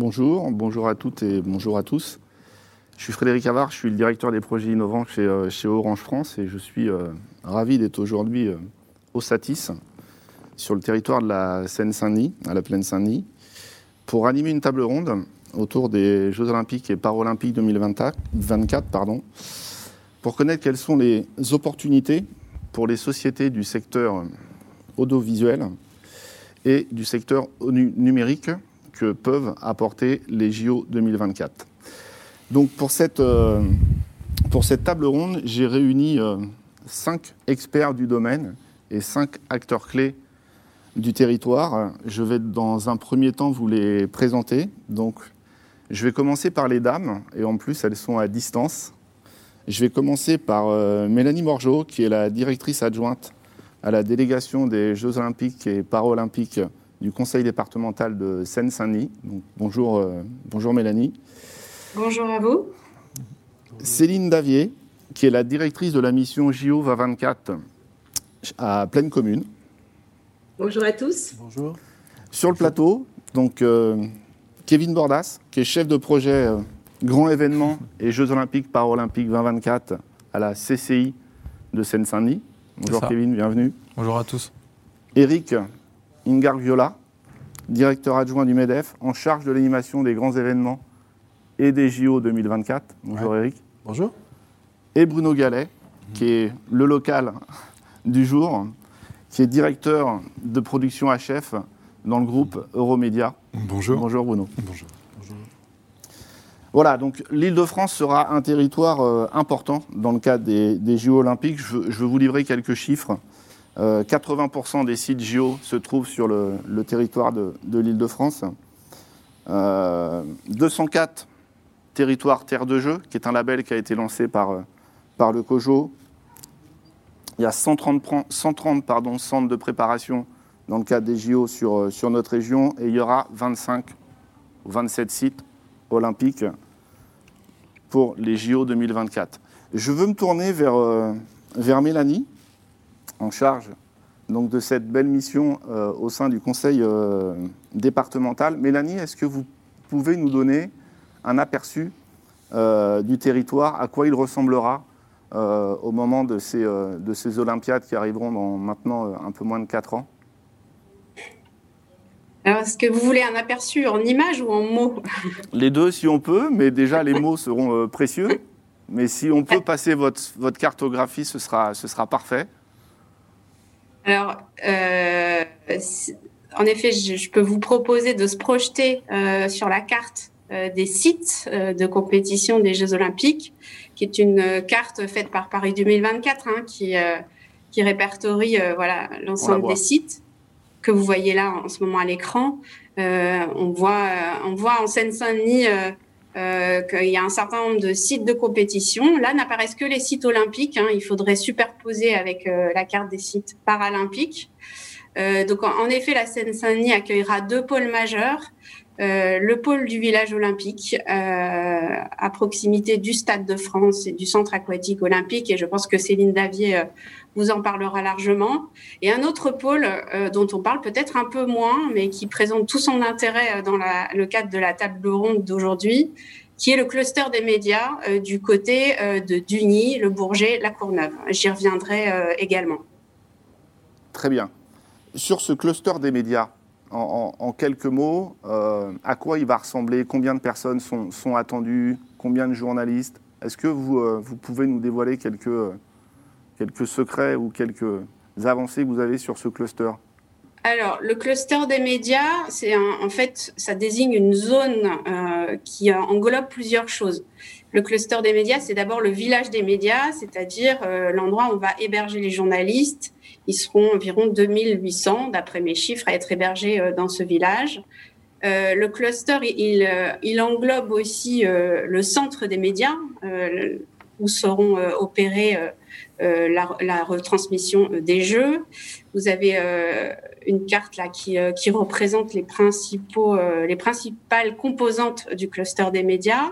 Bonjour, bonjour à toutes et bonjour à tous. Je suis Frédéric Avard, je suis le directeur des projets innovants chez, euh, Orange France et je suis euh, ravi d'être aujourd'hui euh, au Satis, sur le territoire de la Seine-Saint-Denis, à la plaine Saint-Denis, pour animer une table ronde autour des Jeux Olympiques et Paralympiques 2024, pardon, pour connaître quelles sont les opportunités pour les sociétés du secteur audiovisuel et du secteur numérique que peuvent apporter les JO 2024. Donc pour cette, euh, pour cette table ronde, j'ai réuni euh, cinq experts du domaine et cinq acteurs clés du territoire. Je vais dans un premier temps vous les présenter. Donc je vais commencer par les dames, et en plus elles sont à distance. Je vais commencer par euh, Mélanie Morgeau, qui est la directrice adjointe à la délégation des Jeux olympiques et paralympiques du Conseil départemental de Seine-Saint-Denis. Bonjour, euh, bonjour Mélanie. Bonjour à vous. Céline Davier, qui est la directrice de la mission JO 24 à Pleine Commune. Bonjour à tous. Bonjour. Sur le plateau, donc euh, Kevin Bordas, qui est chef de projet euh, Grand événement et Jeux olympiques paralympiques 2024 à la CCI de Seine-Saint-Denis. Bonjour Kevin, bienvenue. Bonjour à tous. Eric Ingarviola, directeur adjoint du MEDEF, en charge de l'animation des grands événements et des JO 2024. Bonjour Eric. Bonjour. Et Bruno Gallet, qui est le local du jour, qui est directeur de production HF dans le groupe Euromédia. Bonjour. Bonjour Bruno. Bonjour. Voilà, donc l'Île-de-France sera un territoire euh, important dans le cadre des, JO olympiques. Je veux, vous livrer quelques chiffres. 80% euh, des sites JO se trouvent sur le, territoire de, l'Île-de-France. 204 euh, territoires terre de jeu, qui est un label qui a été lancé par, par le COJO. Il y a 130, 130 pardon, centres de préparation dans le cadre des JO sur, sur notre région et il y aura 25 ou 27 sites olympique pour les JO 2024. Je veux me tourner vers, euh, vers Mélanie, en charge donc, de cette belle mission euh, au sein du conseil euh, départemental. Mélanie, est-ce que vous pouvez nous donner un aperçu du territoire, à quoi il ressemblera au moment de ces, de ces Olympiades qui arriveront dans maintenant un peu moins de 4 ans? Est-ce que vous voulez un aperçu en images ou en mots? Les deux, si on peut, mais déjà, les mots seront euh, précieux. Mais si on peut passer votre, votre cartographie, ce sera, ce sera parfait. Alors, euh, en effet, je, peux vous proposer de se projeter euh, sur la carte des sites de compétition des Jeux Olympiques, qui est une carte faite par Paris 2024, hein, qui, qui répertorie voilà l'ensemble des sites que vous voyez là en ce moment à l'écran. Euh, on, voit, euh, on voit en Seine-Saint-Denis euh, qu'il y a un certain nombre de sites de compétition. Là n'apparaissent que les sites olympiques. Hein. Il faudrait superposer avec la carte des sites paralympiques. donc en, effet, la Seine-Saint-Denis accueillera deux pôles majeurs. le pôle du village olympique à proximité du Stade de France et du centre aquatique olympique. Et je pense que Céline Davier vous en parlera largement. Et un autre pôle euh, dont on parle peut-être un peu moins, mais qui présente tout son intérêt euh, dans le cadre de la table ronde d'aujourd'hui, qui est le cluster des médias euh, du côté de Duny, le Bourget, la Courneuve. J'y reviendrai également. Très bien. Sur ce cluster des médias, en, quelques mots, à quoi il va ressembler? Combien de personnes sont, attendues? Combien de journalistes? Est-ce que vous pouvez nous dévoiler quelques quelques secrets ou quelques avancées que vous avez sur ce cluster alors, le cluster des médias, c'est en fait, ça désigne une zone euh, qui englobe plusieurs choses. Le cluster des médias, c'est d'abord le village des médias, c'est-à-dire euh, l'endroit où on va héberger les journalistes. Ils seront environ 2800, d'après mes chiffres, à être hébergés euh, dans ce village. le cluster, il, il englobe aussi le centre des médias, où seront opérés euh, la, retransmission euh, des jeux. Vous avez euh, une carte là qui, qui représente les, principaux, les principales composantes du cluster des médias.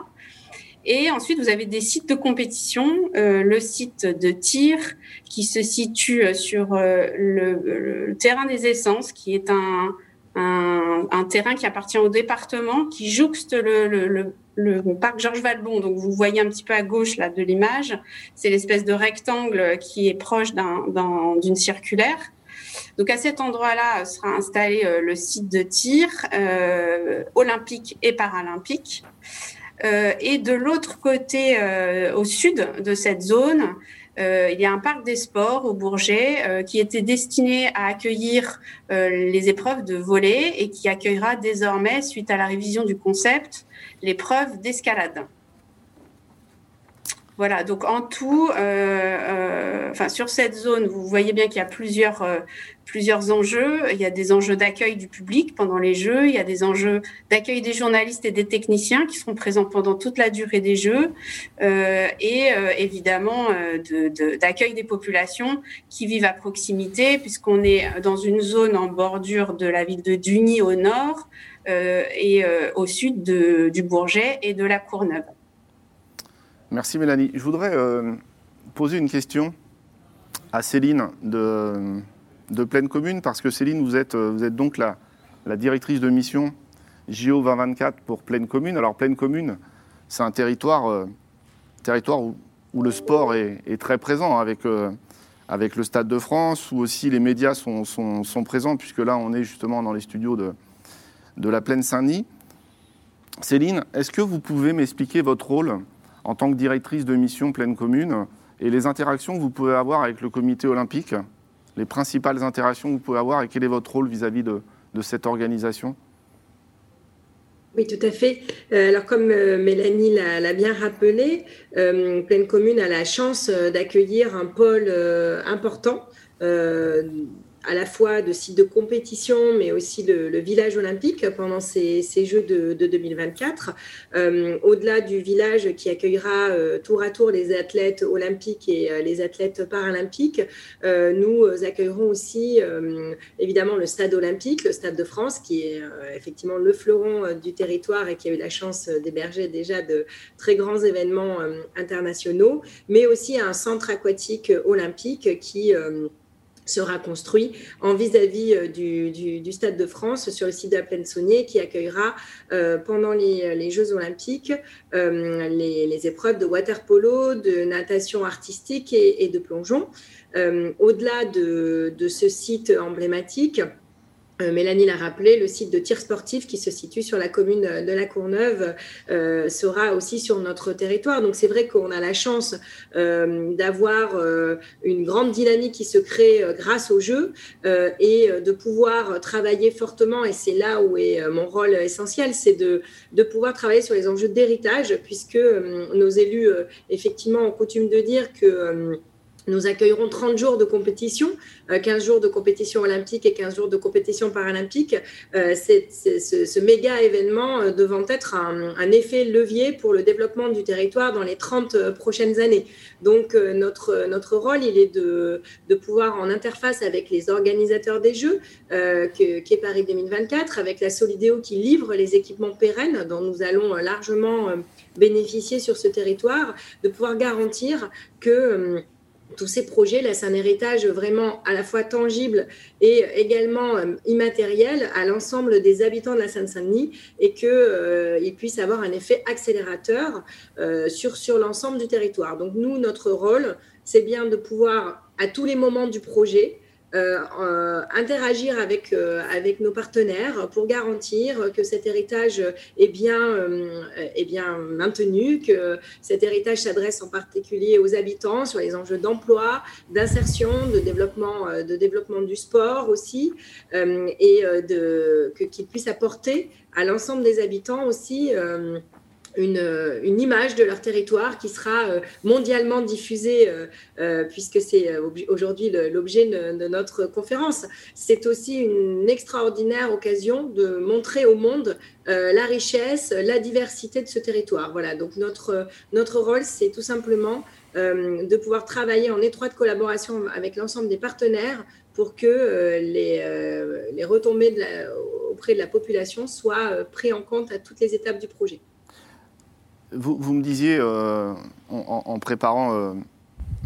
Et ensuite, vous avez des sites de compétition. le site de tir qui se situe sur le, terrain des essences, qui est un, un, terrain qui appartient au département, qui jouxte le, parc Georges Valbon. Donc, vous voyez un petit peu à gauche là de l'image, c'est l'espèce de rectangle qui est proche d'une circulaire. Donc, à cet endroit-là sera installé euh, le site de tir euh, olympique et paralympique. Euh, et de l'autre côté, au sud de cette zone, euh, il y a un parc des sports au Bourget euh, qui était destiné à accueillir euh, les épreuves de volley et qui accueillera désormais, suite à la révision du concept, l'épreuve d'escalade. Voilà, donc en tout, enfin sur cette zone, vous voyez bien qu'il y a plusieurs plusieurs enjeux. Il y a des enjeux d'accueil du public pendant les Jeux, il y a des enjeux d'accueil des journalistes et des techniciens qui seront présents pendant toute la durée des Jeux, euh, et euh, évidemment euh, d'accueil des populations qui vivent à proximité, puisqu'on est dans une zone en bordure de la ville de Duny au nord et au sud du Bourget et de la Courneuve. Merci Mélanie. Je voudrais poser une question à Céline de de Pleine Commune, parce que Céline, vous êtes, euh, vous êtes donc la, la directrice de mission JO 2024 pour Pleine Commune. Alors Pleine Commune, c'est un territoire, euh, territoire où, le sport est, très présent avec, euh, avec le Stade de France, où aussi les médias sont, sont, présents, puisque là on est justement dans les studios de, de la Plaine Saint-Denis. Céline, est-ce que vous pouvez m'expliquer votre rôle en tant que directrice de mission Pleine Commune et les interactions que vous pouvez avoir avec le comité olympique les principales interactions que vous pouvez avoir et quel est votre rôle vis-à-vis de, cette organisation? Oui, tout à fait. Euh, alors, comme euh, Mélanie l'a bien rappelé, euh, Pleine Commune a la chance d'accueillir un pôle important à la fois de sites de compétition, mais aussi le, village olympique pendant ces, Jeux de, 2024. Euh, au-delà du village qui accueillera euh, tour à tour les athlètes olympiques et euh, les athlètes paralympiques, nous accueillerons aussi évidemment le stade olympique, le stade de France, qui est effectivement le fleuron du territoire et qui a eu la chance d'héberger déjà de très grands événements internationaux, mais aussi un centre aquatique olympique qui sera construit en vis-à-vis euh, du, Stade de France sur le site de la Plaine Saunier qui accueillera euh, pendant les, Jeux olympiques euh, les, épreuves de water polo, de natation artistique et, de plongeon. Au-delà de, ce site emblématique, Mélanie l'a rappelé, le site de tir sportif qui se situe sur la commune de La Courneuve euh, sera aussi sur notre territoire. Donc c'est vrai qu'on a la chance euh, d'avoir une grande dynamique qui se crée grâce au jeu et de pouvoir travailler fortement. Et c'est là où est mon rôle essentiel, c'est de, de pouvoir travailler sur les enjeux d'héritage, puisque nos élus, effectivement, ont coutume de dire que nous accueillerons 30 jours de compétition, 15 euh, jours de compétition olympique et 15 jours de compétition paralympique. Euh, ce, méga événement euh, devant être un, effet levier pour le développement du territoire dans les 30 prochaines années. Donc notre, notre rôle, il est de, de pouvoir en interface avec les organisateurs des Jeux, qui est Paris 2024, avec la Solidéo qui livre les équipements pérennes dont nous allons largement bénéficier sur ce territoire, de pouvoir garantir que tous ces projets laissent un héritage vraiment à la fois tangible et également euh, immatériel à l'ensemble des habitants de la Seine-Saint-Denis et qu'ils euh, puissent avoir un effet accélérateur euh, sur, sur l'ensemble du territoire. Donc nous, notre rôle, c'est bien de pouvoir, à tous les moments du projet, euh, euh, interagir avec, euh, avec nos partenaires pour garantir que cet héritage est bien, est bien maintenu, que cet héritage s'adresse en particulier aux habitants sur les enjeux d'emploi, d'insertion, de développement, de développement du sport aussi, et de, qu'il puisse apporter à l'ensemble des habitants aussi une, une, image de leur territoire qui sera euh, mondialement diffusée, euh, euh, puisque c'est aujourd'hui l'objet de, notre conférence. C'est aussi une extraordinaire occasion de montrer au monde la richesse, la diversité de ce territoire. Voilà, donc notre, notre rôle, c'est tout simplement de pouvoir travailler en étroite collaboration avec l'ensemble des partenaires pour que les, les retombées auprès de la population soient prises en compte à toutes les étapes du projet. Vous, me disiez, euh, en, préparant euh,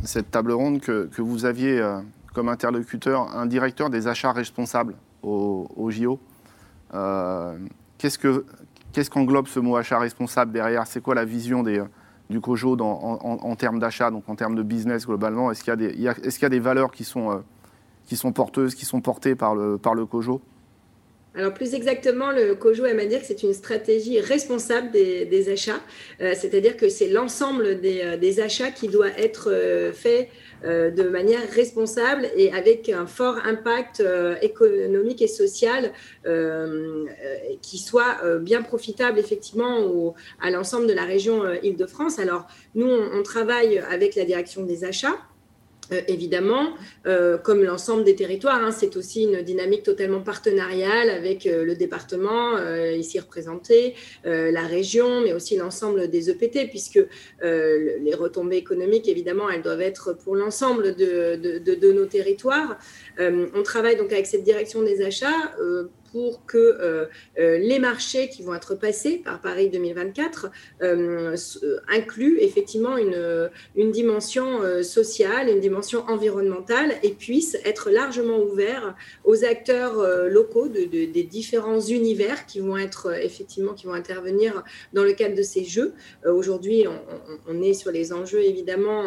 cette table ronde, que, vous aviez euh, comme interlocuteur un directeur des achats responsables au, JO. qu'est-ce que qu'est-ce qu'englobe ce mot achat responsable derrière? C'est quoi la vision des, du COJO en, termes d'achat, donc en termes de business globalement? Est-ce qu'il y, est y, a des valeurs qui sont, qui sont porteuses, qui sont portées par le, par le COJO? Alors plus exactement, le COJO aime à dire que c'est une stratégie responsable des, achats, euh, c'est-à-dire que c'est l'ensemble des, euh, achats qui doit être euh, fait de manière responsable et avec un fort impact économique et social qui soit bien profitable effectivement à l'ensemble de la région Île-de-France. Alors nous, on travaille avec la direction des achats euh, évidemment, euh, comme l'ensemble des territoires. Hein, c'est aussi une dynamique totalement partenariale avec euh, le département ici représenté, la région, mais aussi l'ensemble des EPT, puisque les retombées économiques, évidemment, elles doivent être pour l'ensemble de, de, nos territoires. on travaille donc avec cette direction des achats pour que euh, euh, les marchés qui vont être passés par Paris 2024 euh, incluent effectivement une, une dimension sociale, une dimension environnementale et puissent être largement ouverts aux acteurs locaux de, des différents univers qui vont être effectivement qui vont intervenir dans le cadre de ces jeux. Aujourd'hui, on, on, est sur les enjeux évidemment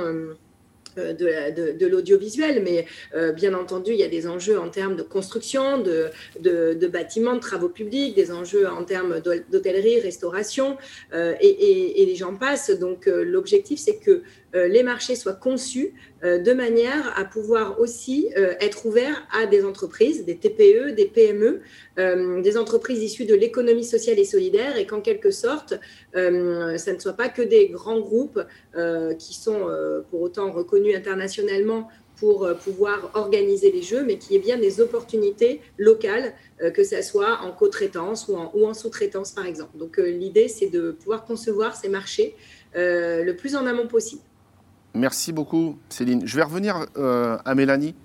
de, de, l'audiovisuel, mais euh, bien entendu, il y a des enjeux en termes de construction, de, bâtiments, de travaux publics, des enjeux en termes d'hôtellerie, restauration, euh, et, les gens passent. Donc, l'objectif, c'est que euh, les marchés soient conçus euh, de manière à pouvoir aussi euh, être ouverts à des entreprises, des TPE, des PME, des entreprises issues de l'économie sociale et solidaire, et qu'en quelque sorte, ça ne soit pas que des grands groupes qui sont pour autant reconnus internationalement pour pouvoir organiser les jeux, mais qui est bien des opportunités locales, que ce soit en co-traitance ou en sous-traitance, par exemple. Donc l'idée, c'est de pouvoir concevoir ces marchés le plus en amont possible. Merci beaucoup, Céline. Je vais revenir euh, à Mélanie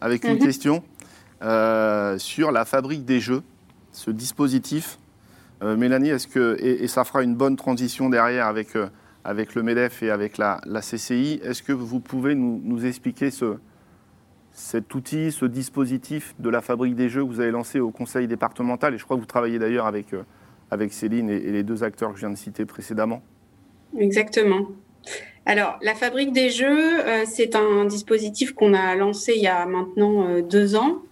avec une mhm. question euh, sur la fabrique des jeux, ce dispositif. Euh, Mélanie, est-ce que, et, ça fera une bonne transition derrière avec, avec le MEDEF et avec la, CCI, est-ce que vous pouvez nous, expliquer ce, cet outil, ce dispositif de la fabrique des jeux que vous avez lancé au conseil départemental? Et je crois que vous travaillez d'ailleurs avec, avec Céline et les deux acteurs que je viens de citer précédemment. Exactement. Alors, la fabrique des jeux, euh, c'est un dispositif qu'on a lancé il y a maintenant euh, deux ans.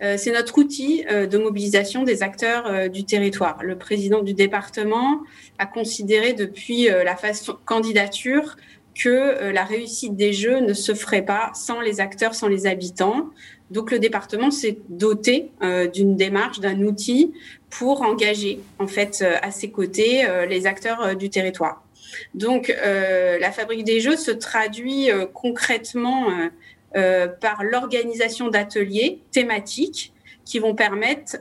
Euh, c'est notre outil de mobilisation des acteurs du territoire. Le président du département a considéré depuis la phase candidature que la réussite des jeux ne se ferait pas sans les acteurs, sans les habitants. Donc le département s'est doté d'une démarche, d'un outil pour engager en fait à ses côtés les acteurs du territoire. Donc, euh, la fabrique des jeux se traduit euh, concrètement euh, par l'organisation d'ateliers thématiques qui vont permettre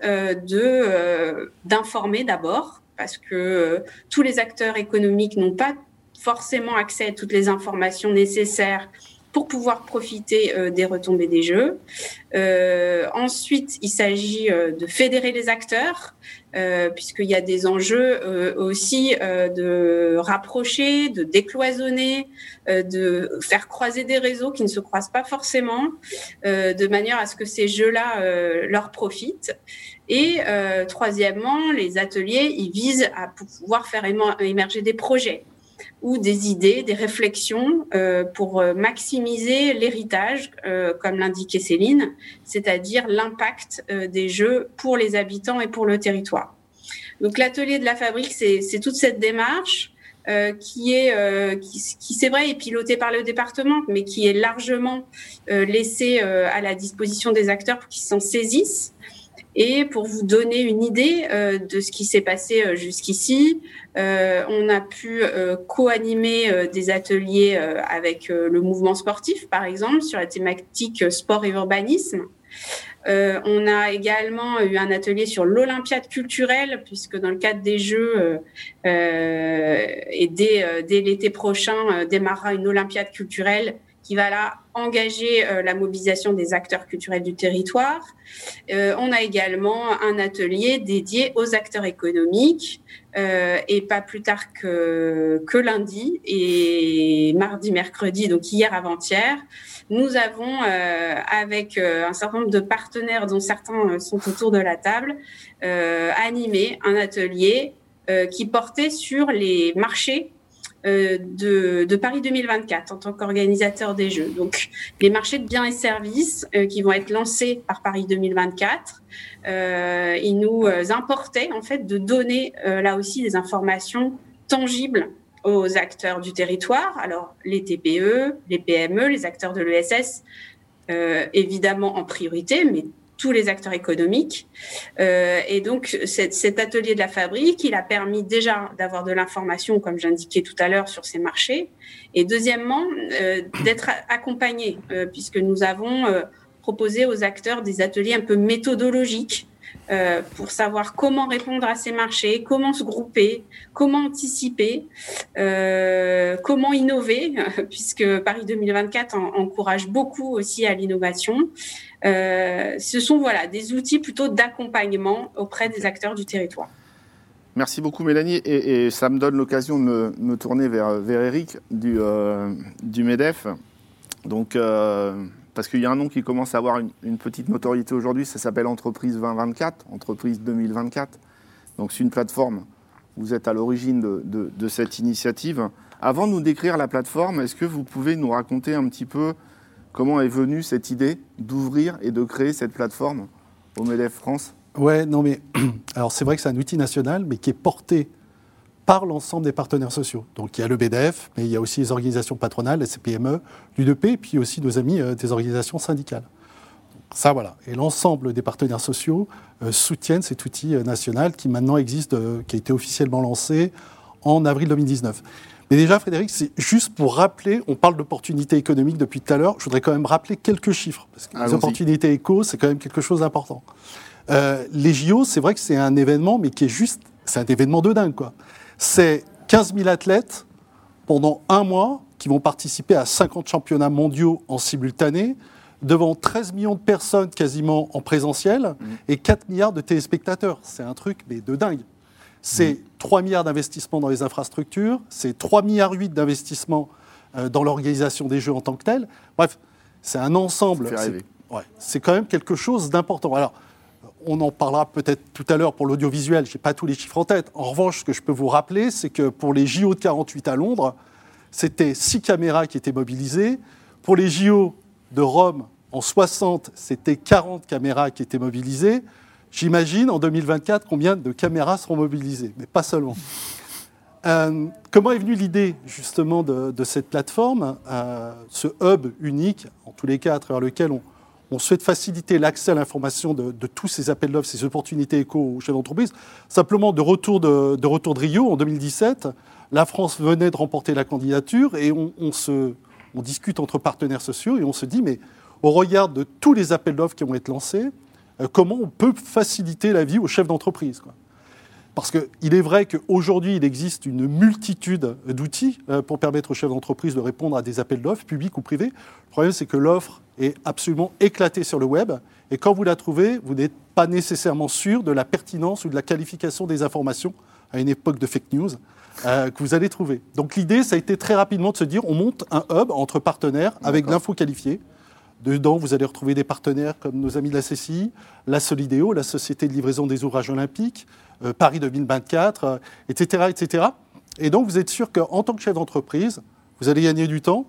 d'informer d'abord, parce que tous les acteurs économiques n'ont pas forcément accès à toutes les informations nécessaires pour pouvoir profiter des retombées des jeux. ensuite, il s'agit de fédérer les acteurs, euh, puisqu'il y a des enjeux euh, aussi euh, de rapprocher, de décloisonner, de faire croiser des réseaux qui ne se croisent pas forcément, de manière à ce que ces jeux-là leur profitent. Et troisièmement, les ateliers, ils visent à pouvoir faire émerger des projets ou des idées, des réflexions euh, pour euh, maximiser l'héritage, euh, comme l'indiquait Céline, c'est-à-dire l'impact des jeux pour les habitants et pour le territoire. Donc l'atelier de la fabrique, c'est toute cette démarche qui est, qui, qui c'est vrai, est pilotée par le département, mais qui est largement laissée à la disposition des acteurs pour qu'ils s'en saisissent. Et pour vous donner une idée de ce qui s'est passé jusqu'ici, euh, on a pu euh, co-animer euh, des ateliers avec le mouvement sportif, par exemple, sur la thématique sport et urbanisme. on a également eu un atelier sur l'Olympiade culturelle, puisque dans le cadre des Jeux, et dès, dès l'été prochain, démarrera une Olympiade culturelle qui va là engager la mobilisation des acteurs culturels du territoire. on a également un atelier dédié aux acteurs économiques euh, et pas plus tard que, que lundi et mardi, mercredi, donc hier avant-hier, nous avons, avec un certain nombre de partenaires, dont certains sont autour de la table, animé un atelier qui portait sur les marchés euh, de, Paris 2024 en tant qu'organisateur des Jeux. Donc, les marchés de biens et services euh, qui vont être lancés par Paris 2024, euh, ils nous importaient en fait de donner là aussi des informations tangibles aux acteurs du territoire, alors les TPE, les PME, les acteurs de l'ESS, évidemment en priorité, mais tous les acteurs économiques. Euh, et donc, cet, atelier de la fabrique, il a permis déjà d'avoir de l'information, comme j'indiquais tout à l'heure, sur ces marchés. Et deuxièmement, euh, d'être accompagné, euh, puisque nous avons proposé aux acteurs des ateliers un peu méthodologiques euh, pour savoir comment répondre à ces marchés, comment se grouper, comment anticiper, euh, comment innover, puisque Paris 2024 encourage beaucoup aussi à l'innovation. Euh, ce sont voilà des outils plutôt d'accompagnement auprès des acteurs du territoire. Merci beaucoup Mélanie et, ça me donne l'occasion de me, tourner vers, Eric du, du MEDEF. Donc parce qu'il y a un nom qui commence à avoir une, petite notoriété aujourd'hui, ça s'appelle Entreprise 2024, Entreprise 2024. Donc c'est une plateforme, vous êtes à l'origine de, cette initiative. Avant de nous décrire la plateforme, est-ce que vous pouvez nous raconter un petit peu comment est venue cette idée d'ouvrir et de créer cette plateforme au MEDEF France? Ouais, non mais alors c'est vrai que c'est un outil national, mais qui est porté par l'ensemble des partenaires sociaux. Donc il y a le BDF, mais il y a aussi les organisations patronales, les CPME, l'UDP, et puis aussi nos amis euh, des organisations syndicales. Ça, voilà. Et l'ensemble des partenaires sociaux euh, soutiennent cet outil euh, national qui maintenant existe, qui a été officiellement lancé en avril 2019. Mais déjà, Frédéric, c'est juste pour rappeler, on parle d'opportunités économiques depuis tout à l'heure, je voudrais quand même rappeler quelques chiffres, parce que les opportunités éco, c'est quand même quelque chose d'important. les JO, c'est vrai que c'est un événement, mais qui est juste, c'est un événement de dingue, quoi c'est 15 000 athlètes pendant un mois qui vont participer à 50 championnats mondiaux en simultané, devant 13 millions de personnes quasiment en présentiel mmh. et 4 milliards de téléspectateurs. C'est un truc mais de dingue. C'est 3 mmh. milliards d'investissements dans les infrastructures, c'est 3 milliards 8 d'investissements euh, dans l'organisation des Jeux en tant que tel. Bref, c'est un ensemble. C'est quand même quelque chose d'important. Alors, on en parlera peut-être tout à l'heure pour l'audiovisuel, je n'ai pas tous les chiffres en tête. En revanche, ce que je peux vous rappeler, c'est que pour les JO de 48 à Londres, c'était 6 caméras qui étaient mobilisées. Pour les JO de Rome en 60, c'était 40 caméras qui étaient mobilisées. J'imagine en 2024 combien de caméras seront mobilisées, mais pas seulement. Euh, comment est venue l'idée justement de, cette plateforme, euh, ce hub unique, en tous les cas à travers lequel on, souhaite faciliter l'accès à l'information de, tous ces appels d'offres, ces opportunités éco aux chefs d'entreprise? Simplement, de retour de, retour de Rio en 2017, la France venait de remporter la candidature et on, se, on discute entre partenaires sociaux et on se dit, mais au regard de tous les appels d'offres qui vont être lancés, comment on peut faciliter la vie aux chefs d'entreprise parce qu'il est vrai qu'aujourd'hui, il existe une multitude d'outils euh, pour permettre aux chefs d'entreprise de répondre à des appels d'offres, publics ou privés. Le problème, c'est que l'offre est absolument éclatée sur le web. Et quand vous la trouvez, vous n'êtes pas nécessairement sûr de la pertinence ou de la qualification des informations à une époque de fake news euh, que vous allez trouver. Donc l'idée, ça a été très rapidement de se dire, on monte un hub entre partenaires avec l'info qualifiée. Dedans, vous allez retrouver des partenaires comme nos amis de la CCI, la Solidéo, la Société de livraison des ouvrages olympiques, euh, Paris 2024, etc., etc. Et donc, vous êtes sûr qu'en tant que chef d'entreprise, vous allez gagner du temps.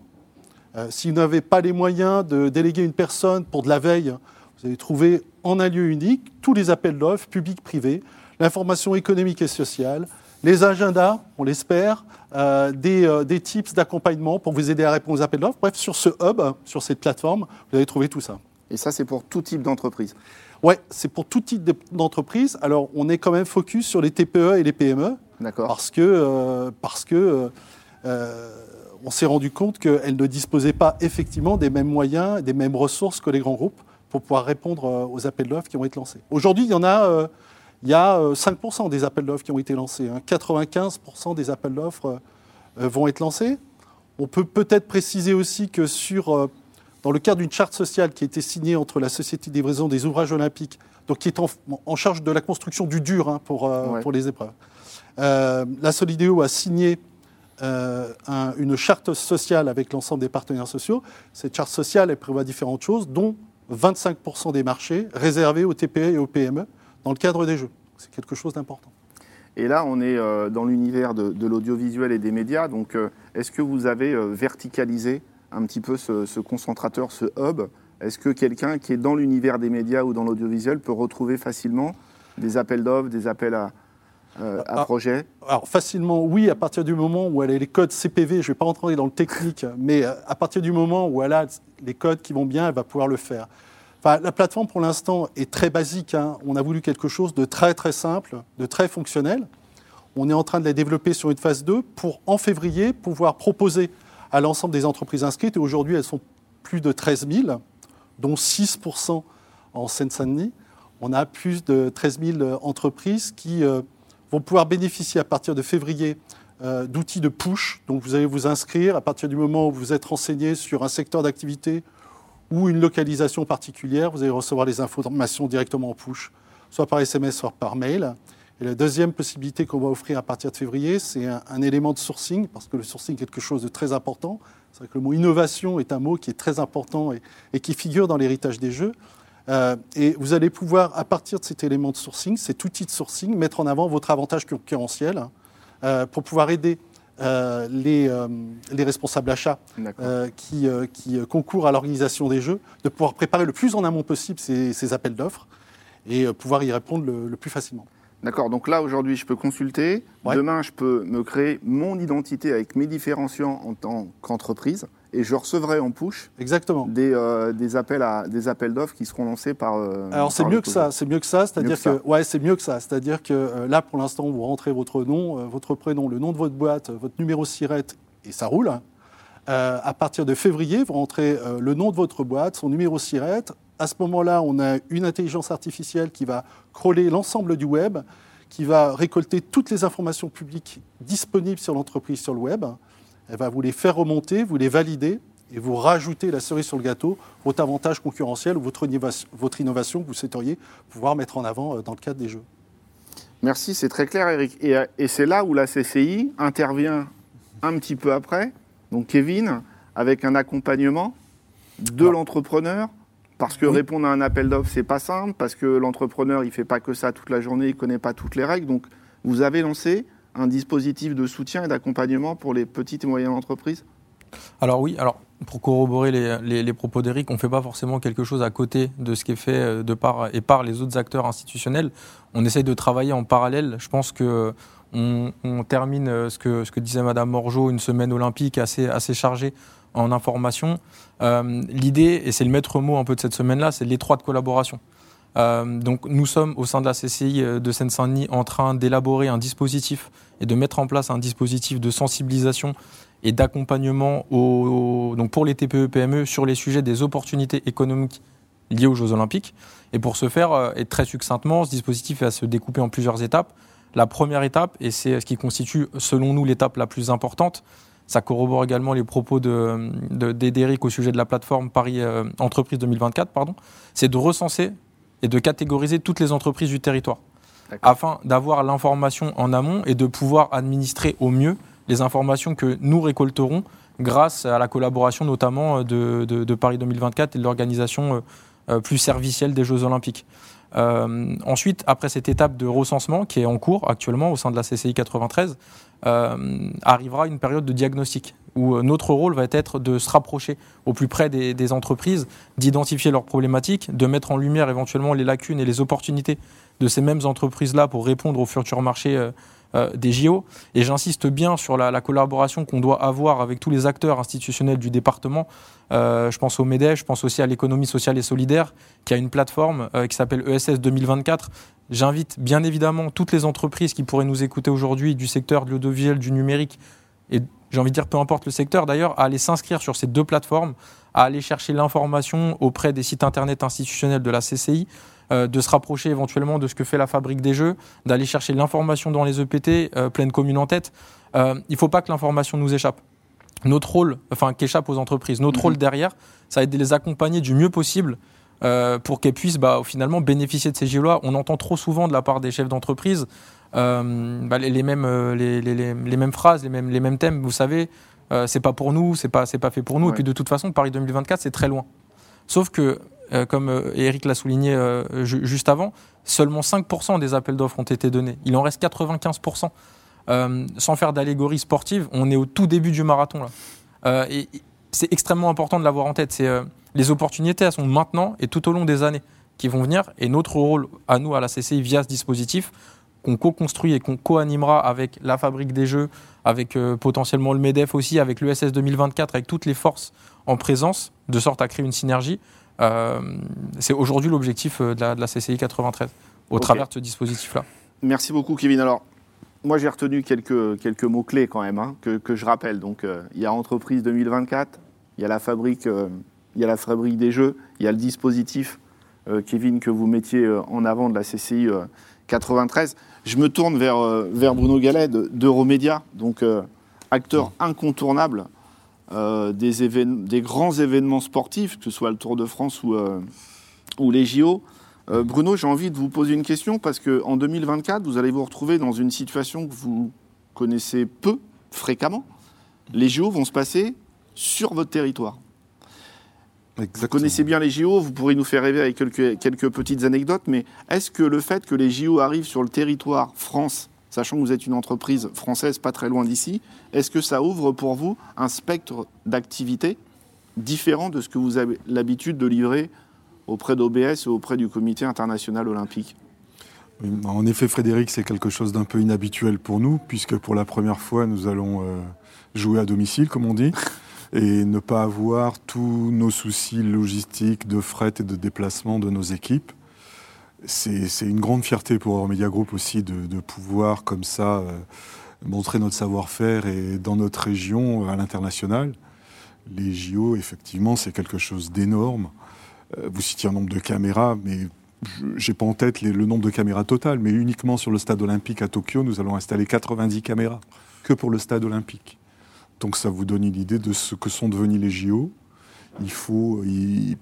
Euh, si vous n'avez pas les moyens de déléguer une personne pour de la veille, vous allez trouver en un lieu unique tous les appels d'offres, publics, privés, l'information économique et sociale, les agendas, on l'espère, euh, des, des, tips d'accompagnement pour vous aider à répondre aux appels d'offres. Bref, sur ce hub, sur cette plateforme, vous allez trouver tout ça. Et ça, c'est pour tout type d'entreprise oui, c'est pour tout type d'entreprise. Alors, on est quand même focus sur les TPE et les PME. D'accord. Parce que, euh, parce que euh, euh, on s'est rendu compte qu'elles ne disposaient pas effectivement des mêmes moyens, des mêmes ressources que les grands groupes pour pouvoir répondre aux appels d'offres qui ont été lancés. Aujourd'hui, il y en a, il y a 5% des appels d'offres qui ont été lancés. 95% hein. des appels d'offres vont être lancés. On peut peut-être préciser aussi que sur dans le cadre d'une charte sociale qui a été signée entre la Société de livraison des ouvrages olympiques, donc qui est en, charge de la construction du dur hein, pour, euh, pour les épreuves. Euh, la Solidéo a signé euh, une charte sociale avec l'ensemble des partenaires sociaux. Cette charte sociale, elle prévoit différentes choses, dont 25% des marchés réservés aux TPE et aux PME dans le cadre des jeux. C'est quelque chose d'important. Et là, on est euh, dans l'univers de, l'audiovisuel et des médias. Donc, euh, est-ce que vous avez verticalisé un petit peu ce, ce concentrateur, ce hub? Est-ce que quelqu'un qui est dans l'univers des médias ou dans l'audiovisuel peut retrouver facilement des appels d'offres, des appels à, euh, un projet Alors facilement, oui, à partir du moment où elle a les codes CPV, je ne vais pas rentrer dans le technique, mais euh, à partir du moment où elle a les codes qui vont bien, elle va pouvoir le faire. La plateforme, pour l'instant, est très basique. Hein. On a voulu quelque chose de très, très simple, de très fonctionnel. On est en train de la développer sur une phase 2 pour, en février, pouvoir proposer à l'ensemble des entreprises inscrites. Et aujourd'hui, elles sont plus de 13 000, dont 6% en Seine-Saint-Denis. On a plus de 13 000 entreprises qui euh, vont pouvoir bénéficier à partir de février euh, d'outils de push. Donc vous allez vous inscrire à partir du moment où vous êtes renseigné sur un secteur d'activité ou une localisation particulière, vous allez recevoir les informations directement en push, soit par SMS, soit par mail. Et la deuxième possibilité qu'on va offrir à partir de février, c'est un, élément de sourcing, parce que le sourcing est quelque chose de très important. C'est vrai que le mot innovation est un mot qui est très important et, qui figure dans l'héritage des jeux. Euh, et vous allez pouvoir, à partir de cet élément de sourcing, cet outil de sourcing, mettre en avant votre avantage concurrentiel euh, pour pouvoir aider euh, les, les, responsables achats qui, qui, concourent à l'organisation des jeux, de pouvoir préparer le plus en amont possible ces, appels d'offres et pouvoir y répondre le, plus facilement. D'accord, donc là aujourd'hui je peux consulter, demain je peux me créer mon identité avec mes différenciants en tant qu'entreprise et je recevrai en push Exactement. Des, euh, des appels à des appels d'offres qui seront lancés par. Euh, Alors c'est mieux, que ça, c'est mieux que ça, c'est-à-dire que, ouais, c'est mieux que ça, c'est-à-dire que euh, là pour l'instant vous rentrez votre nom, votre prénom, le nom de votre boîte, votre numéro SIRET et ça roule. à partir de février, vous rentrez le nom de votre boîte, son numéro SIRET. À ce moment-là, on a une intelligence artificielle qui va crawler l'ensemble du web, qui va récolter toutes les informations publiques disponibles sur l'entreprise sur le web elle va vous les faire remonter, vous les valider et vous rajouter la cerise sur le gâteau, votre avantage concurrentiel ou votre innovation, votre innovation que vous souhaiteriez pouvoir mettre en avant euh, dans le cadre des jeux. Merci, c'est très clair Eric. Et, euh, et c'est là où la CCI intervient un petit peu après, donc Kevin, avec un accompagnement de l'entrepreneur, parce que répondre à un appel d'offres, c'est pas simple, parce que l'entrepreneur, il fait pas que ça toute la journée, il connaît pas toutes les règles. Donc, vous avez lancé un dispositif de soutien et d'accompagnement pour les petites et moyennes entreprises? Alors oui, alors pour corroborer les, propos d'Eric, on ne fait pas forcément quelque chose à côté de ce qui est fait euh, de par et par les autres acteurs institutionnels. On essaye de travailler en parallèle. Je pense que on, termine euh, ce que, disait Madame Morgeau, une semaine olympique assez, assez chargée en information. Euh, l'idée, et c'est le maître mot un peu de cette semaine-là, c'est l'étroite collaboration. Euh, donc nous sommes au sein de la CCI euh, de Seine-Saint-Denis en train d'élaborer un dispositif et de mettre en place un dispositif de sensibilisation et d'accompagnement pour les TPE-PME sur les sujets des opportunités économiques liées aux Jeux Olympiques. Et pour ce faire, euh, et très succinctement, ce dispositif va se découper en plusieurs étapes. La première étape, et c'est ce qui constitue selon nous l'étape la plus importante, ça corrobore également les propos d'Edéric de, au sujet de la plateforme Paris Entreprise 2024, pardon, c'est de recenser et de catégoriser toutes les entreprises du territoire afin d'avoir l'information en amont et de pouvoir administrer au mieux les informations que nous récolterons grâce à la collaboration notamment de, de, Paris 2024 et de l'organisation euh, euh, plus servicielle des Jeux Olympiques. Euh, ensuite, après cette étape de recensement qui est en cours actuellement au sein de la CCI 93, arrivera une période de diagnostic où euh, notre rôle va être de se rapprocher au plus près des, entreprises, d'identifier leurs problématiques, de mettre en lumière éventuellement les lacunes et les opportunités de ces mêmes entreprises-là pour répondre aux futurs marchés euh, euh, des JO. Et j'insiste bien sur la, collaboration qu'on doit avoir avec tous les acteurs institutionnels du département. je pense au MEDEF, je pense aussi à l'économie sociale et solidaire, qui a une plateforme qui s'appelle ESS 2024. J'invite bien évidemment toutes les entreprises qui pourraient nous écouter aujourd'hui du secteur de l'audiovisuel, du numérique et j'ai envie de dire peu importe le secteur d'ailleurs, à aller s'inscrire sur ces deux plateformes, à aller chercher l'information auprès des sites internet institutionnels de la CCI, euh, de se rapprocher éventuellement de ce que fait la fabrique des jeux, d'aller chercher l'information dans les EPT, euh, pleine commune en tête. Euh, il ne faut pas que l'information nous échappe. Notre rôle, enfin qu'échappe aux entreprises, notre mhm. rôle derrière, ça va être de les accompagner du mieux possible pour qu'elles puissent bah, finalement bénéficier de ces JO-là. On entend trop souvent de la part des chefs d'entreprise bah, les, mêmes, les, les, les, mêmes phrases, les mêmes, les mêmes thèmes. Vous savez, c'est pas pour nous, c'est pas, c'est pas fait pour nous. Et puis de toute façon, Paris 2024, c'est très loin. Sauf que, comme Eric l'a souligné juste avant, seulement 5% des appels d'offres ont été donnés. Il en reste 95%. Euh, sans faire d'allégorie sportive, on est au tout début du marathon. Euh, et c'est extrêmement important de l'avoir en tête. C'est, euh, les opportunités, elles sont maintenant et tout au long des années qui vont venir. Et notre rôle à nous, à la CCI, via ce dispositif, qu'on co-construit et qu'on co-animera avec la fabrique des jeux, avec potentiellement le MEDEF aussi, avec l'ESS 2024, avec toutes les forces en présence, de sorte à créer une synergie. C'est aujourd'hui l'objectif de la, CCI 93, au travers de ce dispositif-là. Merci beaucoup, Kevin. Alors, moi, j'ai retenu quelques, quelques mots-clés quand même, hein, que, que, je rappelle. Donc, euh, il y a Entreprise 2024, il y a la fabrique, euh, il y a la fabrique des jeux, il y a le dispositif, euh, Kevin, que vous mettiez en avant de la CCI 93. Je me tourne vers, vers Bruno Gallet d'Euromédia, donc acteur incontournable des, des, grands événements sportifs, que ce soit le Tour de France ou, ou les JO. Euh, Bruno, j'ai envie de vous poser une question parce qu'en 2024, vous allez vous retrouver dans une situation que vous connaissez peu, fréquemment. Les JO vont se passer sur votre territoire. Vous connaissez bien les JO, vous pourrez nous faire rêver avec quelques, quelques petites anecdotes, mais est-ce que le fait que les JO arrivent sur le territoire France, sachant que vous êtes une entreprise française pas très loin d'ici, est-ce que ça ouvre pour vous un spectre d'activités différent de ce que vous avez l'habitude de livrer auprès d'OBS et auprès du Comité international olympique? En effet, Frédéric, c'est quelque chose d'un peu inhabituel pour nous, puisque pour la première fois, nous allons euh, jouer à domicile, comme on dit, et ne pas avoir tous nos soucis logistiques de fret et de déplacement de nos équipes. C'est une grande fierté pour Media Group aussi de, pouvoir, comme ça, euh, montrer notre savoir-faire et dans notre région à l'international. Les JO, effectivement, c'est quelque chose d'énorme. Euh, vous citiez un nombre de caméras, mais j'ai pas en tête le nombre de caméras total, mais uniquement sur le stade olympique à Tokyo, nous allons installer 90 caméras, que pour le stade olympique. Donc ça vous donne une idée de ce que sont devenus les JO. Il faut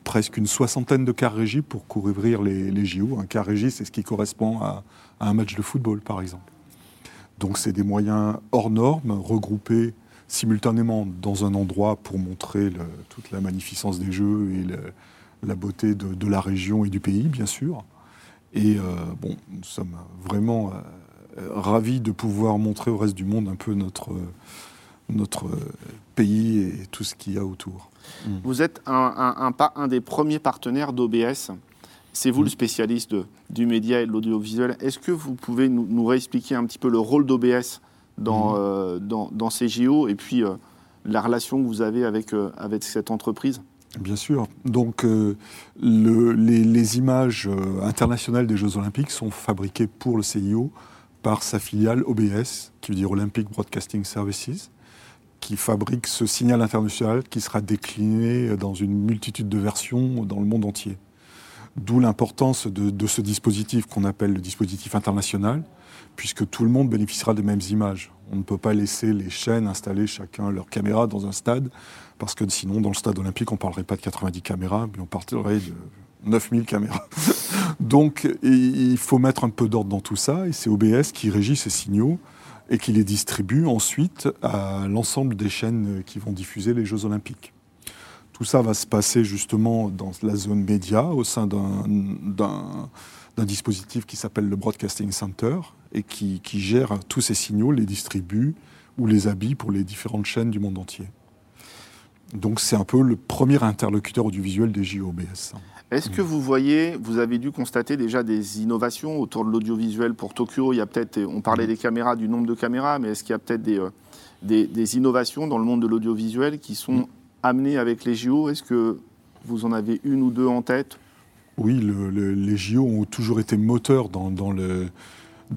presque une soixantaine de cars régis pour couvrir les, les JO. Un car régie, c'est ce qui correspond à, un match de football, par exemple. Donc c'est des moyens hors normes, regroupés simultanément dans un endroit pour montrer toute la magnificence des Jeux et la beauté de, la région et du pays, bien sûr. Et euh, bon, nous sommes vraiment euh, ravis de pouvoir montrer au reste du monde un peu notre, notre pays et tout ce qu'il y a autour. Mm. Vous êtes un, un, des premiers partenaires d'OBS. C'est vous le mm. spécialiste du média et de l'audiovisuel. Est-ce que vous pouvez nous, réexpliquer un petit peu le rôle d'OBS dans, mm. euh, dans, dans, ces JO et puis la relation que vous avez avec, avec cette entreprise? Bien sûr. Donc, euh, les, images euh, internationales des Jeux Olympiques sont fabriquées pour le CIO par sa filiale OBS, qui veut dire Olympic Broadcasting Services, qui fabrique ce signal international qui sera décliné dans une multitude de versions dans le monde entier. D'où l'importance de, de, ce dispositif qu'on appelle le dispositif international, puisque tout le monde bénéficiera des mêmes images. On ne peut pas laisser les chaînes installer chacun leur caméra dans un stade parce que sinon, dans le stade olympique, on ne parlerait pas de 90 caméras, mais on parlerait de 9000 caméras. Donc, il faut mettre un peu d'ordre dans tout ça, et c'est OBS qui régit ces signaux et qui les distribue ensuite à l'ensemble des chaînes qui vont diffuser les Jeux olympiques. Tout ça va se passer justement dans la zone média, au sein d'un dispositif qui s'appelle le Broadcasting Center, et qui, gère tous ces signaux, les distribue ou les habille pour les différentes chaînes du monde entier. Donc c'est un peu le premier interlocuteur audiovisuel des JOBS. Est-ce que vous voyez, vous avez dû constater déjà des innovations autour de l'audiovisuel pour Tokyo? Il y a peut-être, on parlait des caméras, du nombre de caméras, mais est-ce qu'il y a peut-être des, euh, des, innovations dans le monde de l'audiovisuel qui sont mm. amenées avec les JO Est-ce que vous en avez une ou deux en tête? Oui, les JO ont toujours été moteurs dans, dans le,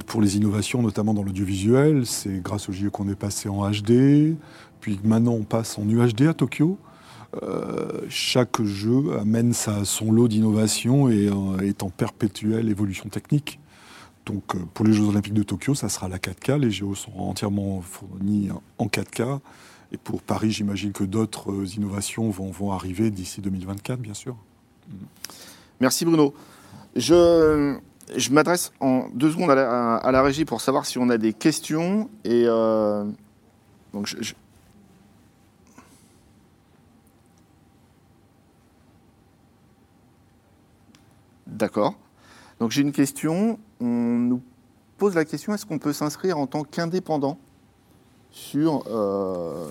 pour les innovations, notamment dans l'audiovisuel. C'est grâce aux JO qu'on est passé en HD, puis maintenant on passe en UHD à Tokyo. Euh, chaque jeu amène son lot d'innovation et euh, est en perpétuelle évolution technique. Donc euh, pour les Jeux Olympiques de Tokyo, ça sera la 4K. Les JO seront entièrement fournis en 4K. Et pour Paris, j'imagine que d'autres innovations vont, arriver d'ici 2024, bien sûr. Merci Bruno. Je, m'adresse en deux secondes à la, régie pour savoir si on a des questions. Et donc. D'accord. Donc j'ai une question. On nous pose la question est-ce qu'on peut s'inscrire en tant qu'indépendant sur, euh,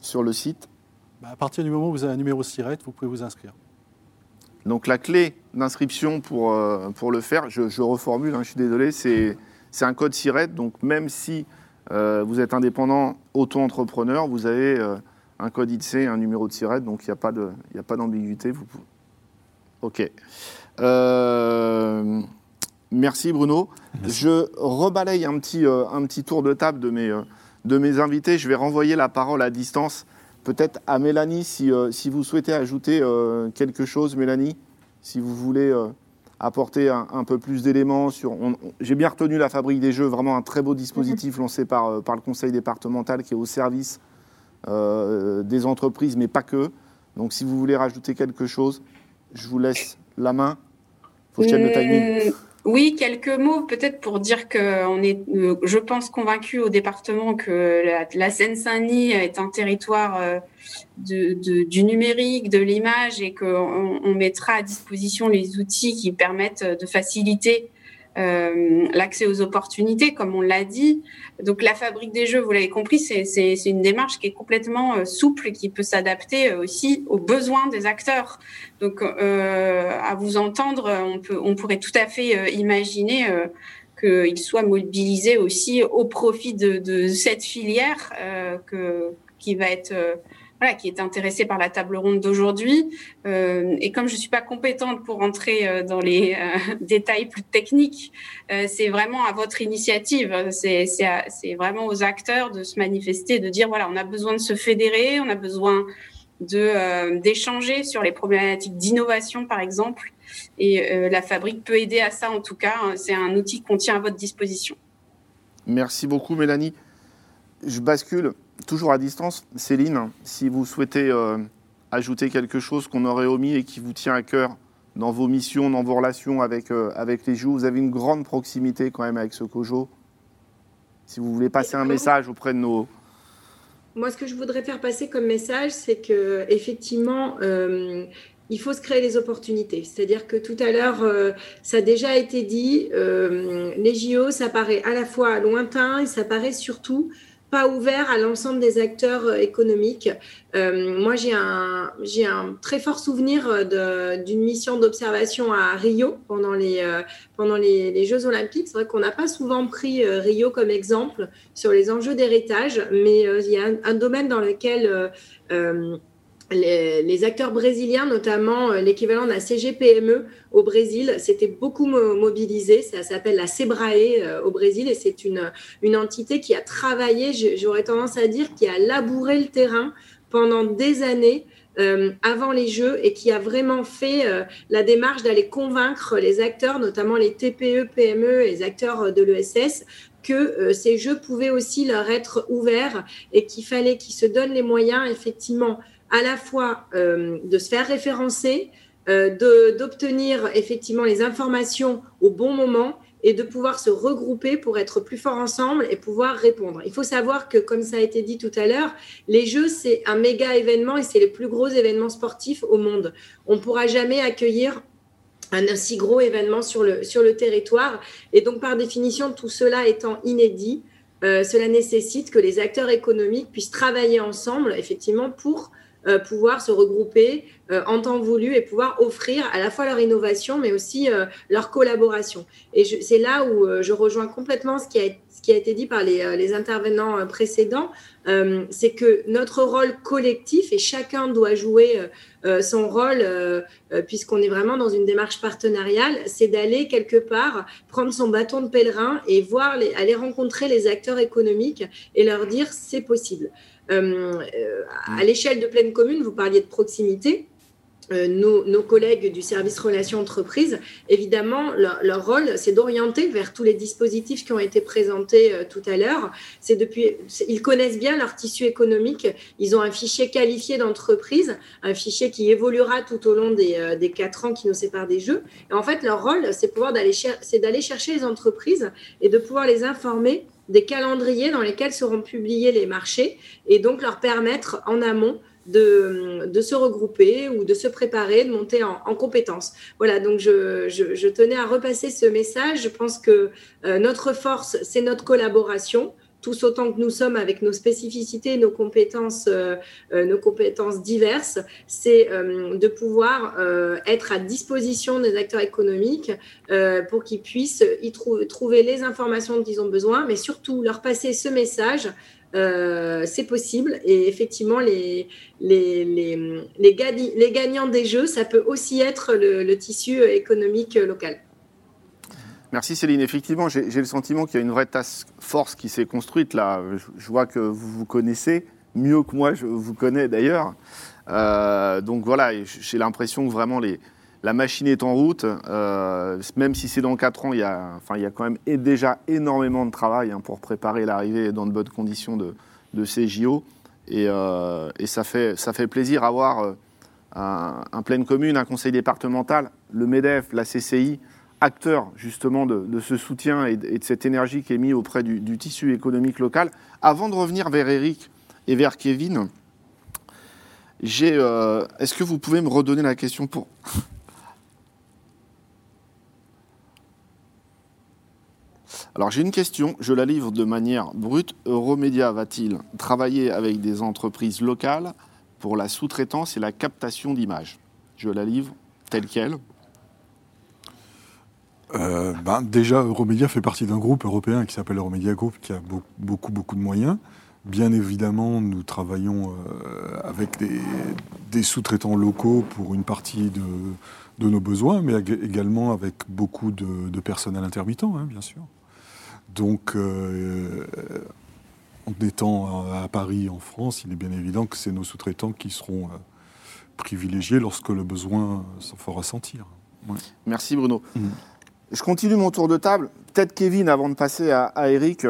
sur le site? Bah, À partir du moment où vous avez un numéro SIRET, vous pouvez vous inscrire. Donc la clé d'inscription pour, euh, pour le faire, je, je reformule, hein, je suis désolé, c'est un code SIRET. Donc même si euh, vous êtes indépendant, auto-entrepreneur, vous avez un code ITC, un numéro de SIRET, donc il n'y a pas d'ambiguïté. Vous. Ok. Euh, merci Bruno. Merci. Je rebalaye un petit, euh, un petit tour de table de mes, euh, de mes invités. Je vais renvoyer la parole à distance peut-être à Mélanie, si, euh, si, vous souhaitez ajouter euh, quelque chose, Mélanie, si vous voulez euh, apporter un, un, peu plus d'éléments sur. J'ai bien retenu la fabrique des jeux, vraiment un très beau dispositif mmh. lancé par, par le conseil départemental qui est au service des entreprises, mais pas que. Donc si vous voulez rajouter quelque chose, je vous laisse la main. Faut que je tienne le timing. Oui, quelques mots peut-être pour dire que on est, euh, je pense, convaincu au département que la, la Seine-Saint-Denis est un territoire euh, de, de, du numérique, de l'image et qu'on on mettra à disposition les outils qui permettent de faciliter euh, l'accès aux opportunités, comme on l'a dit. Donc la fabrique des jeux, vous l'avez compris, c'est une démarche qui est complètement euh, souple et qui peut s'adapter euh, aussi aux besoins des acteurs. Donc à vous entendre, on, pourrait tout à fait imaginer qu'il soit mobilisé aussi au profit de, cette filière qui va être voilà, qui est intéressé par la table ronde d'aujourd'hui. Euh, et comme je ne suis pas compétente pour entrer euh, dans les euh, détails plus techniques, c'est vraiment à votre initiative. C'est vraiment aux acteurs de se manifester, de dire voilà, on a besoin de se fédérer, on a besoin euh, d'échanger sur les problématiques d'innovation, par exemple. Et la fabrique peut aider à ça, en tout cas. C'est un outil qu'on tient à votre disposition. Merci beaucoup, Mélanie. Je bascule toujours à distance. Céline, si vous souhaitez euh, ajouter quelque chose qu'on aurait omis et qui vous tient à cœur dans vos missions, dans vos relations avec, euh, avec les joueurs, vous avez une grande proximité quand même avec ce COJO. Si vous voulez passer un message auprès de nos... Moi, ce que je voudrais faire passer comme message, c'est que effectivement, euh, il faut se créer les opportunités. C'est-à-dire que tout à l'heure, euh, ça a déjà été dit, euh, les JO, ça paraît à la fois lointain et ça paraît surtout pas ouvert à l'ensemble des acteurs euh, économiques. Euh, moi, j'ai un, un très fort souvenir d'une mission d'observation à Rio pendant les, euh, pendant les, Jeux Olympiques. C'est vrai qu'on n'a pas souvent pris euh, Rio comme exemple sur les enjeux d'héritage, mais euh, il y a un, domaine dans lequel les, acteurs brésiliens, notamment euh, l'équivalent la CGPME au Brésil, s'étaient beaucoup mobilisés. Ça s'appelle la Sebrae euh, au Brésil et c'est une, entité qui a travaillé, j'aurais tendance à dire, qui a labouré le terrain pendant des années euh, avant les Jeux et qui a vraiment fait la démarche d'aller convaincre les acteurs, notamment les TPE, PME et les acteurs de l'ESS, que ces Jeux pouvaient aussi leur être ouverts et qu'il fallait qu'ils se donnent les moyens, effectivement, à la fois euh, de se faire référencer, euh, d'obtenir effectivement les informations au bon moment et de pouvoir se regrouper pour être plus fort ensemble et pouvoir répondre. Il faut savoir que, comme ça a été dit tout à l'heure, les Jeux, c'est un méga événement et c'est les plus gros événements sportifs au monde. On ne pourra jamais accueillir un aussi gros événement sur le, sur le territoire. Et donc, par définition, tout cela étant inédit, euh, cela nécessite que les acteurs économiques puissent travailler ensemble, effectivement, pour euh, pouvoir se regrouper euh, en temps voulu et pouvoir offrir à la fois leur innovation, mais aussi euh, leur collaboration. Et c'est là où je rejoins complètement ce qui a, été dit par les, intervenants précédents, c'est que notre rôle collectif, et chacun doit jouer son rôle, puisqu'on est vraiment dans une démarche partenariale, c'est d'aller quelque part prendre son bâton de pèlerin et voir aller rencontrer les acteurs économiques et leur dire c'est possible. Euh, à l'échelle de pleine commune, vous parliez de proximité. euh, nos, collègues du service relations entreprises, évidemment, leur, rôle, c'est d'orienter vers tous les dispositifs qui ont été présentés euh, tout à l'heure. C'est depuis, ils connaissent bien leur tissu économique. Ils ont un fichier qualifié d'entreprise, un fichier qui évoluera tout au long des, euh, des quatre ans qui nous séparent des jeux. Et en fait, leur rôle, c'est pouvoir d'aller, c'est d'aller chercher les entreprises et de pouvoir les informer des calendriers dans lesquels seront publiés les marchés et donc leur permettre en amont de, de, se regrouper ou de se préparer, de monter en, en compétences. Voilà, donc je, je, je, tenais à repasser ce message. Je pense que euh, notre force, c'est notre collaboration tous autant que nous sommes avec nos spécificités, nos compétences, euh, euh nos compétences diverses, c'est euh, de pouvoir être à disposition des acteurs économiques pour qu'ils puissent y trouver les informations dont ils ont besoin, mais surtout leur passer ce message c'est possible. Et effectivement, les, gagnants des jeux, ça peut aussi être le, tissu économique local. Merci Céline. Effectivement, j'ai le sentiment qu'il y a une vraie task force qui s'est construite là. Je, vois que vous vous connaissez mieux que moi, je vous connais d'ailleurs. Euh, donc voilà, j'ai l'impression que vraiment la machine est en route. Euh, même si c'est dans 4 ans, il y, a, quand même déjà énormément de travail hein, pour préparer l'arrivée dans de bonnes conditions de, ces JO. Et, euh, et, ça, fait, ça fait plaisir euh, un, un commune, un conseil départemental, le MEDEF, la CCI, acteurs justement de, ce soutien et de, et de, cette énergie qui est mise auprès du, du, tissu économique local. Avant de revenir vers Eric et vers Kevin, j'ai, euh, est-ce que vous pouvez me redonner la question pour Alors j'ai une question, je la livre de manière brute. Euromédia va-t-il travailler avec des entreprises locales pour la sous-traitance et la captation d'images? Je la livre telle qu'elle. Euh, ben, déjà, Euromédia fait partie d'un groupe européen qui s'appelle Euromédia Group, qui a beaucoup, beaucoup de moyens. Bien évidemment, nous travaillons euh, avec des, des sous-traitants locaux pour une partie de, de, nos besoins, mais également avec beaucoup de, de personnel intermittent, hein, bien sûr. Donc, euh, en étant à Paris, en France, il est bien évident que c'est nos sous-traitants qui seront euh, privilégiés lorsque le besoin s'en fera sentir. Ouais. Merci Bruno. Mmh. Je continue mon tour de table. Peut-être Kevin, avant de passer à, Eric,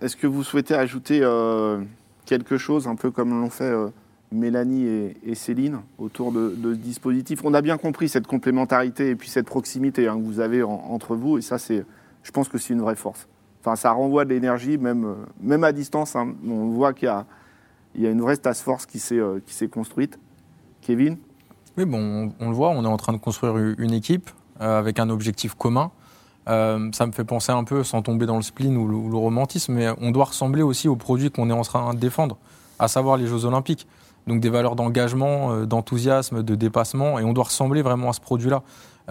est-ce que vous souhaitez ajouter euh, quelque chose, un peu comme l'ont fait euh, Mélanie et, Céline, autour de, ce dispositif? On a bien compris cette complémentarité et puis cette proximité hein, que vous avez en, entre vous, et ça, c'est je pense que c'est une vraie force. Enfin, ça renvoie de l'énergie, même, euh, même à distance. Hein. On voit qu'il y a, il y a une vraie task force qui s'est, qui s'est construite. Kevin? Oui, bon, on, le voit, on est en train de construire une équipe avec un objectif commun. Euh, ça me fait penser un peu, sans tomber dans le spleen ou le, romantisme, mais on doit ressembler aussi aux produits qu'on est en train de défendre, à savoir les Jeux Olympiques. Donc des valeurs d'engagement, euh, d'enthousiasme, de dépassement, et on doit ressembler vraiment à ce produit-là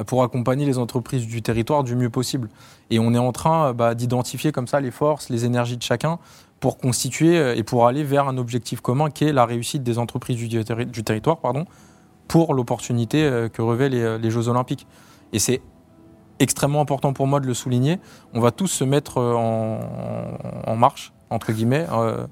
pour accompagner les entreprises du territoire du mieux possible. Et on est en train bah, d'identifier comme ça les forces, les énergies de chacun pour constituer euh, et pour aller vers un objectif commun qui est la réussite des entreprises du, terri du territoire pardon, pour l'opportunité euh, que revêtent euh, les, Jeux Olympiques. Et c'est extrêmement important pour moi de le souligner. On va tous se mettre en, en marche, entre guillemets, euh,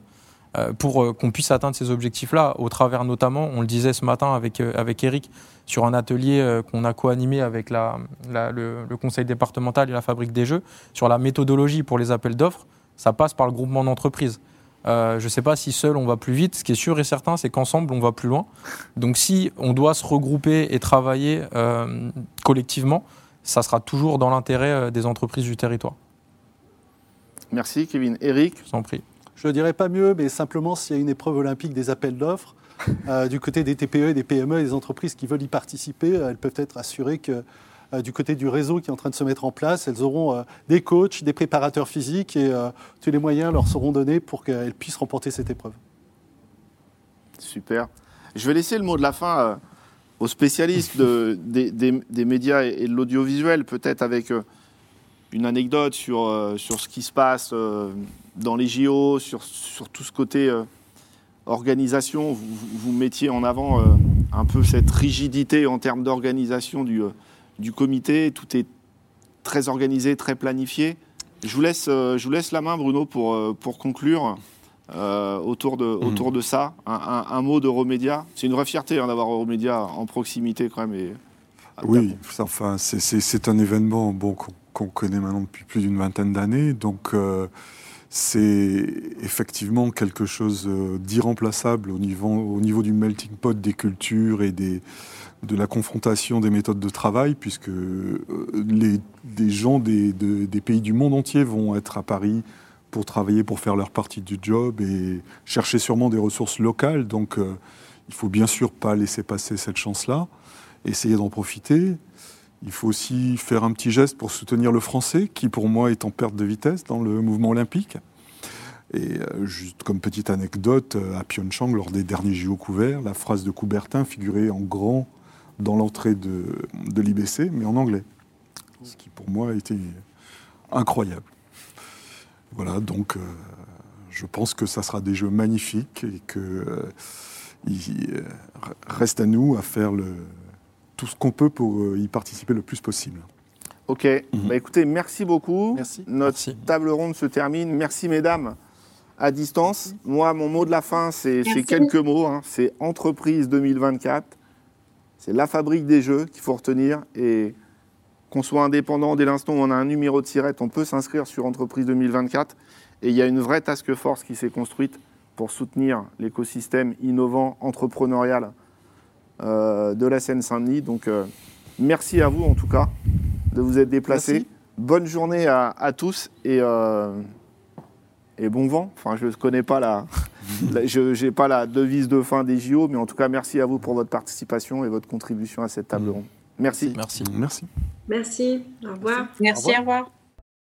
pour qu'on puisse atteindre ces objectifs-là, au travers notamment, on le disait ce matin avec, avec Eric, sur un atelier qu'on a co-animé avec le, le, conseil départemental et la fabrique des jeux, sur la méthodologie pour les appels d'offres, ça passe par le groupement d'entreprises. Euh, je ne sais pas si seul on va plus vite. Ce qui est sûr et certain, c'est qu'ensemble on va plus loin. Donc si on doit se regrouper et travailler euh, collectivement, ça sera toujours dans l'intérêt des entreprises du territoire. Merci Kevin. Eric Je prie. Je ne dirais pas mieux, mais simplement s'il y a une épreuve olympique des appels d'offres, euh, du côté des TPE, des PME et des entreprises qui veulent y participer, elles peuvent être assurées que euh, du côté du réseau qui est en train de se mettre en place, elles auront euh, des coachs, des préparateurs physiques et euh, tous les moyens leur seront donnés pour qu'elles puissent remporter cette épreuve. Super. Je vais laisser le mot de la fin aux spécialistes de, des, des, des, médias et de l'audiovisuel, peut-être avec une anecdote sur, sur ce qui se passe dans les JO, sur, sur tout ce côté organisation. Vous, vous, mettiez en avant un peu cette rigidité en termes d'organisation du, du comité. Tout est très organisé, très planifié. Je vous laisse, je vous laisse la main, Bruno, pour, pour conclure euh, autour, de, autour de ça. Un, un- un mot de Romédia. C'est une vraie fierté hein, d'avoir Romédia en proximité quand même. Et, Oui, enfin, c'est- c'est c'est un événement bon, qu'on connaît maintenant depuis plus d'une vingtaine d'années. Donc, euh, c'est effectivement quelque chose euh, d'irremplaçable au niveau, au niveau du melting pot des cultures et des, de la confrontation des méthodes de travail, puisque euh, les, des gens des, de- des pays du monde entier vont être à Paris pour travailler, pour faire leur partie du job et chercher sûrement des ressources locales. Donc, euh, il faut bien sûr pas laisser passer cette chance-là, essayer d'en profiter. Il faut aussi faire un petit geste pour soutenir le français, qui pour moi est en perte de vitesse dans le mouvement olympique. Et euh, juste comme petite anecdote, euh, à Pyeongchang, lors des derniers JO couverts, la phrase de Coubertin figurait en grand dans l'entrée de, de l'IBC, mais en anglais. Ce qui pour moi a été incroyable. Voilà, donc euh, je pense que ça sera des jeux magnifiques et que euh, il euh, reste à nous à faire le, tout ce qu'on peut pour y participer le plus possible. Ok, Mhm. bah écoutez, merci beaucoup. Merci. Notre Merci. table ronde se termine. Merci mesdames à distance. Moi, mon mot de la fin, c'est quelques mots. hein. C'est entreprise 2024. C'est la fabrique des jeux qu'il faut retenir. Et qu'on soit indépendant dès l'instant où on a un numéro de sirette, on peut s'inscrire sur entreprise 2024. Et il y a une vraie task force qui s'est construite pour soutenir l'écosystème innovant, entrepreneurial euh, de la Seine-Saint-Denis. Donc, euh, merci à vous en tout cas de vous être déplacés. Merci. Bonne journée à, à tous et, euh, et bon vent. Enfin, je ne connais pas la, la- je n'ai pas la devise de fin des JO, mais en tout cas, merci à vous pour votre participation et votre contribution à cette table ronde. Merci. Merci. Merci. Merci. Au revoir. Merci, revoir. au revoir.